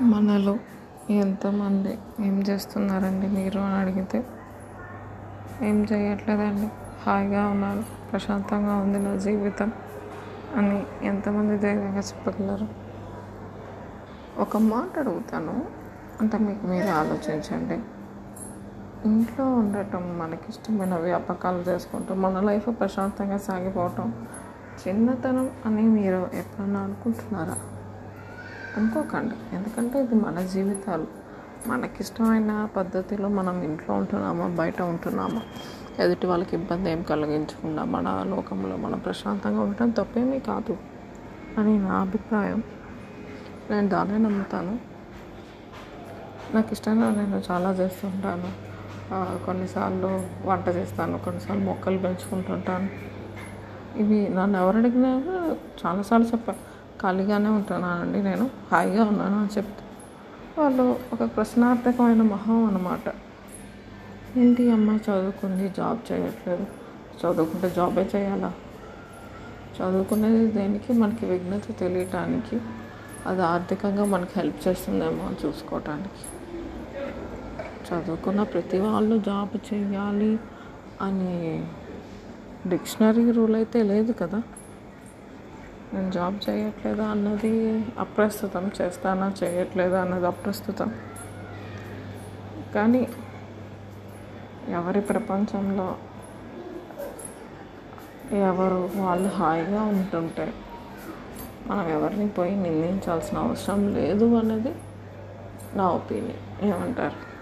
మనలో ఎంతమంది ఏం చేస్తున్నారండి మీరు అని అడిగితే ఏం చేయట్లేదండి హాయిగా ఉన్నారు ప్రశాంతంగా ఉంది నా జీవితం అని ఎంతమంది ధైర్యంగా చెప్పగలరు? ఒక మాట అడుగుతాను అంటే మీకు మీరే ఆలోచించండి. ఇంట్లో ఉండటం మనకి ఇష్టమైన వ్యాపకాలు చేసుకుంటూ మన లైఫ్ ప్రశాంతంగా సాగిపోవటం చిన్నతనం అని మీరు ఎప్పుడన్నా అనుకుంటున్నారా? అనుకోకండి. ఎందుకంటే ఇది మన జీవితాలు. మనకిష్టమైన పద్ధతిలో మనం ఇంట్లో ఉంటున్నామా బయట ఉంటున్నామా ఎదుటి వాళ్ళకి ఇబ్బంది ఏం కలిగించకుండా మన లోకంలో మనం ప్రశాంతంగా ఉండటం తప్పేమీ కాదు అని నా అభిప్రాయం. నేను దాన్నే నమ్ముతాను. నాకు ఇష్టంగా నేను చాలా చేస్తుంటాను. కొన్నిసార్లు వంట చేస్తాను కొన్నిసార్లు మొక్కలు పెంచుకుంటుంటాను. ఇవి నన్ను ఎవరు అడిగినా చాలాసార్లు చెప్పాను ఖాళీగానే ఉంటున్నానండి నేను. హాయిగా ఉన్నాను అని చెప్తే. వాళ్ళు ఒక ప్రశ్నార్థకమైన మొహం అన్నమాట. ఏంటి అమ్మాయి చదువుకుంది జాబ్ చేయట్లేదు? చదువుకుంటే జాబే చేయాలా? చదువుకునేది దేనికి? మనకి విఘ్నత తెలియటానికి. అది ఆర్థికంగా మనకి హెల్ప్ చేస్తుందేమో అని చూసుకోవటానికి చదువుకున్న ప్రతి వాళ్ళు జాబ్ చేయాలి అని డిక్షనరీ రూల్ అయితే లేదు కదా. నేను జాబ్ చేయట్లేదా అన్నది అప్రస్తుతం చేస్తానా చేయట్లేదా అన్నది అప్రస్తుతం. కానీ ఎవరి ప్రపంచంలో ఎవరు వాళ్ళు హాయిగా ఉంటుంటే మనం ఎవరిని పోయి నిందించాల్సిన అవసరం లేదు అనేది నా ఒపీనియన్. ఏమంటారు?